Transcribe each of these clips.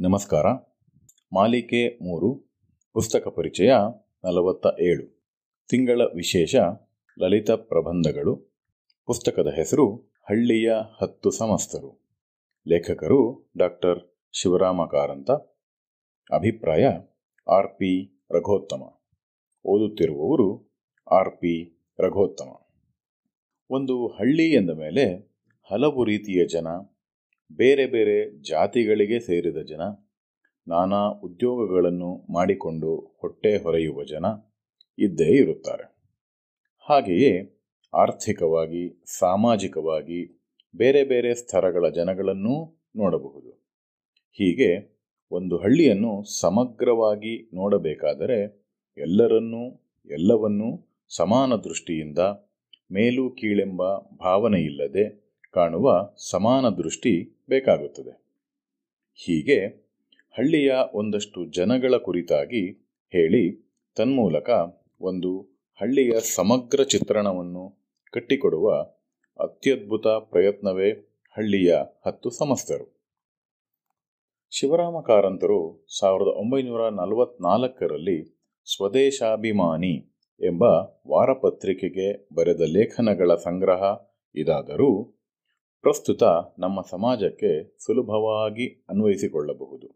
ನಮಸ್ಕಾರ. ಮಾಲಿಕೆ ಮೂರು, ಪುಸ್ತಕ ಪರಿಚಯ ನಲವತ್ತ ಏಳು ತಿಂಗಳ ವಿಶೇಷ ಲಲಿತ ಪ್ರಬಂಧಗಳು. ಪುಸ್ತಕದ ಹೆಸರು ಹಳ್ಳಿಯ ಹತ್ತು ಸಮಸ್ತರು. ಲೇಖಕರು ಡಾಕ್ಟರ್ ಶಿವರಾಮ ಕಾರಂತ ಅಭಿಪ್ರಾಯ ಆರ್. ಪಿ. ರಘೋತ್ತಮ. ಓದುತ್ತಿರುವವರು ಆರ್. ಪಿ. ರಘೋತ್ತಮ. ಒಂದು ಹಳ್ಳಿ ಎಂದ ಮೇಲೆ ಹಲವು ರೀತಿಯ ಜನ ಬೇರೆ ಬೇರೆ ಜಾತಿಗಳಿಗೆ ಸೇರಿದ ಜನ, ನಾನಾ ಉದ್ಯೋಗಗಳನ್ನು ಮಾಡಿಕೊಂಡು ಹೊಟ್ಟೆ ಹೊರೆಯುವ ಜನ ಇದ್ದೇ ಇರುತ್ತಾರೆ. ಹಾಗೆಯೇ ಆರ್ಥಿಕವಾಗಿ, ಸಾಮಾಜಿಕವಾಗಿ ಬೇರೆ ಬೇರೆ ಸ್ತರಗಳ ಜನಗಳನ್ನೂ ನೋಡಬಹುದು. ಹೀಗೆ ಒಂದು ಹಳ್ಳಿಯನ್ನು ಸಮಗ್ರವಾಗಿ ನೋಡಬೇಕಾದರೆ ಎಲ್ಲರನ್ನೂ, ಎಲ್ಲವನ್ನೂ ಸಮಾನ ದೃಷ್ಟಿಯಿಂದ ಮೇಲು ಕೀಳೆಂಬ ಭಾವನೆಯಿಲ್ಲದೆ ಕಾಣುವ ಸಮಾನ ದೃಷ್ಟಿ ಬೇಕಾಗುತ್ತದೆ. ಹೀಗೆ ಹಳ್ಳಿಯ ಒಂದಷ್ಟು ಜನಗಳ ಕುರಿತಾಗಿ ಹೇಳಿ ತನ್ಮೂಲಕ ಒಂದು ಹಳ್ಳಿಯ ಸಮಗ್ರ ಚಿತ್ರಣವನ್ನು ಕಟ್ಟಿಕೊಡುವ ಅತ್ಯದ್ಭುತ ಪ್ರಯತ್ನವೇ ಹಳ್ಳಿಯ ಹತ್ತು ಸಮಸ್ತರು ಶಿವರಾಮ ಕಾರಂತರು ಸಾವಿರದ ಒಂಬೈನೂರ ನಲವತ್ನಾಲ್ಕರಲ್ಲಿ ಸ್ವದೇಶಾಭಿಮಾನಿ ಎಂಬ ವಾರಪತ್ರಿಕೆಗೆ ಬರೆದ ಲೇಖನಗಳ ಸಂಗ್ರಹ ಇದಾದರೂ ಪ್ರಸ್ತುತ ನಮ್ಮ ಸಮಾಜಕ್ಕೆ ಸುಲಭವಾಗಿ ಅನ್ವಯಿಸಿಕೊಳ್ಳಬಹುದು.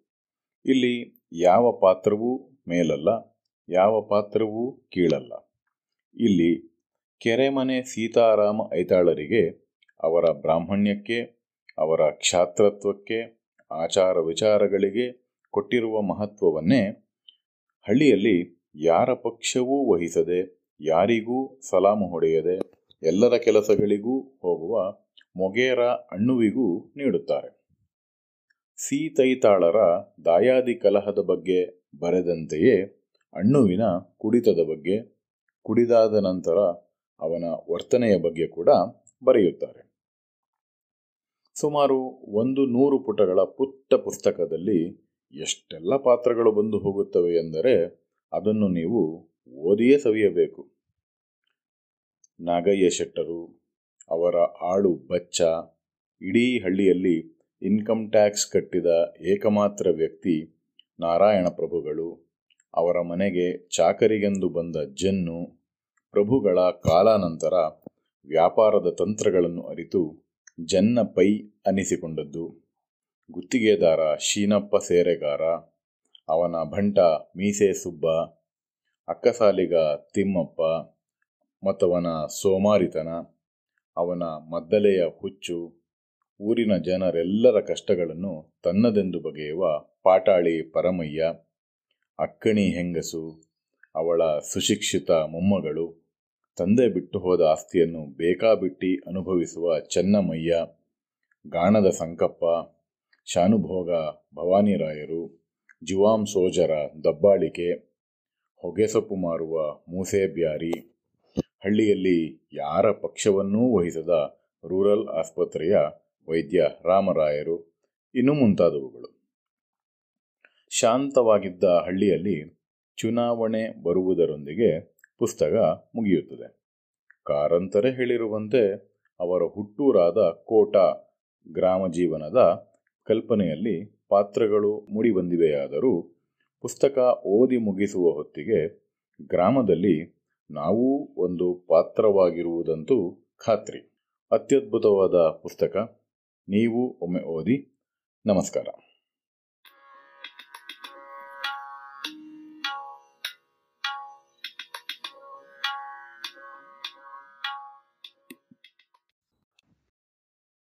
ಇಲ್ಲಿ ಯಾವ ಪಾತ್ರವೂ ಮೇಲಲ್ಲ, ಯಾವ ಪಾತ್ರವೂ ಕೀಳಲ್ಲ. ಇಲ್ಲಿ ಕೆರೆಮನೆ ಸೀತಾರಾಮ ಐತಾಳರಿಗೆ ಅವರ ಬ್ರಾಹ್ಮಣ್ಯಕ್ಕೆ, ಅವರ ಕ್ಷಾತ್ರತ್ವಕ್ಕೆ, ಆಚಾರ ವಿಚಾರಗಳಿಗೆ ಕೊಟ್ಟಿರುವ ಮಹತ್ವವನ್ನೇ ಹಳ್ಳಿಯಲ್ಲಿ ಯಾರ ಪಕ್ಷವೂ ವಹಿಸದೆ, ಯಾರಿಗೂ ಸಲಾಮು ಹೊಡೆಯದೆ ಎಲ್ಲರ ಕೆಲಸಗಳಿಗೂ ಹೋಗುವ ಮೊಗೇರ ಅಣ್ಣುವಿಗೂ ನೀಡುತ್ತಾರೆ. ಸೀತೈತಾಳರ ದಾಯಾದಿ ಕಲಹದ ಬಗ್ಗೆ ಬರೆದಂತೆಯೇ ಅಣ್ಣುವಿನ ಕುಡಿತದ ಬಗ್ಗೆ, ಕುಡಿದಾದ ನಂತರ ಅವನ ವರ್ತನೆಯ ಬಗ್ಗೆ ಕೂಡ ಬರೆಯುತ್ತಾರೆ. ಸುಮಾರು ಒಂದು ನೂರು ಪುಟಗಳ ಪುಟ್ಟ ಪುಸ್ತಕದಲ್ಲಿ ಎಷ್ಟೆಲ್ಲ ಪಾತ್ರಗಳು ಬಂದು ಹೋಗುತ್ತವೆ ಎಂದರೆ ಅದನ್ನು ನೀವು ಓದಿಯೇ ಸವಿಯಬೇಕು. ನಾಗಯ್ಯ ಶೆಟ್ಟರು ಅವರ ಆಳು ಬಚ್ಚ, ಇಡೀ ಹಳ್ಳಿಯಲ್ಲಿ ಇನ್ಕಮ್ ಟ್ಯಾಕ್ಸ್ ಕಟ್ಟಿದ ಏಕಮಾತ್ರ ವ್ಯಕ್ತಿ ನಾರಾಯಣ ಪ್ರಭುಗಳು ಅವರ ಮನೆಗೆ ಚಾಕರಿಗೆಂದು ಬಂದ ಜನ್ನು ಪ್ರಭುಗಳ ಕಾಲಾನಂತರ ವ್ಯಾಪಾರದ ತಂತ್ರಗಳನ್ನು ಅರಿತು ಜನ್ನ ಪೈ ಅನಿಸಿಕೊಂಡದ್ದು. ಗುತ್ತಿಗೆದಾರ ಶೀನಪ್ಪ ಸೇರೆಗಾರ, ಅವನ ಭಂಟ ಮೀಸೆ ಸುಬ್ಬ, ಅಕ್ಕಸಾಲಿಗ ತಿಮ್ಮಪ್ಪ ಮತ್ತವನ ಸೋಮಾರಿತನ, ಅವನ ಮದ್ದಲೆಯ ಹುಚ್ಚು, ಊರಿನ ಜನರೆಲ್ಲರ ಕಷ್ಟಗಳನ್ನು ತನ್ನದೆಂದು ಬಗೆಯುವ ಪಾಟಾಳಿ ಪರಮಯ್ಯ, ಅಕ್ಕಣಿ ಹೆಂಗಸು, ಅವಳ ಸುಶಿಕ್ಷಿತ ಮೊಮ್ಮಗಳು, ತಂದೆ ಬಿಟ್ಟು ಹೋದ ಆಸ್ತಿಯನ್ನು ಬೇಕಾಬಿಟ್ಟಿ ಅನುಭವಿಸುವ ಚೆನ್ನಮಯ್ಯ ಗಾಣದ ಸಂಕಪ್ಪ, ಶಾನುಭೋಗ ಭವಾನಿರಾಯರು ಜುವಾಂ ಸೋಜರ ದಬ್ಬಾಳಿಕೆ, ಹೊಗೆಸೊಪ್ಪು ಮಾರುವ ಮೂಸೇಬ್ಯಾರಿ ಹಳ್ಳಿಯಲ್ಲಿ ಯಾರ ಪಕ್ಷವನ್ನೂ ವಹಿಸದ ರೂರಲ್ ಆಸ್ಪತ್ರೆಯ ವೈದ್ಯ ರಾಮರಾಯರು ಇನ್ನು ಮುಂತಾದವುಗಳು. ಶಾಂತವಾಗಿದ್ದ ಹಳ್ಳಿಯಲ್ಲಿ ಚುನಾವಣೆ ಬರುವುದರೊಂದಿಗೆ ಪುಸ್ತಕ ಮುಗಿಯುತ್ತದೆ. ಕಾರಂತರೆ ಹೇಳಿರುವಂತೆ ಅವರ ಹುಟ್ಟೂರಾದ ಕೋಟ ಗ್ರಾಮ ಜೀವನದ ಕಲ್ಪನೆಯಲ್ಲಿ ಪಾತ್ರಗಳು ಮೂಡಿಬಂದಿವೆಯಾದರೂ ಪುಸ್ತಕ ಓದಿ ಮುಗಿಸುವ ಹೊತ್ತಿಗೆ ಗ್ರಾಮದಲ್ಲಿ ನಾವೂ ಒಂದು ಪಾತ್ರವಾಗಿರುವುದಂತೂ ಖಾತ್ರಿ. ಅತ್ಯದ್ಭುತವಾದ ಪುಸ್ತಕ. ನೀವು ಒಮ್ಮೆ ಓದಿ. ನಮಸ್ಕಾರ.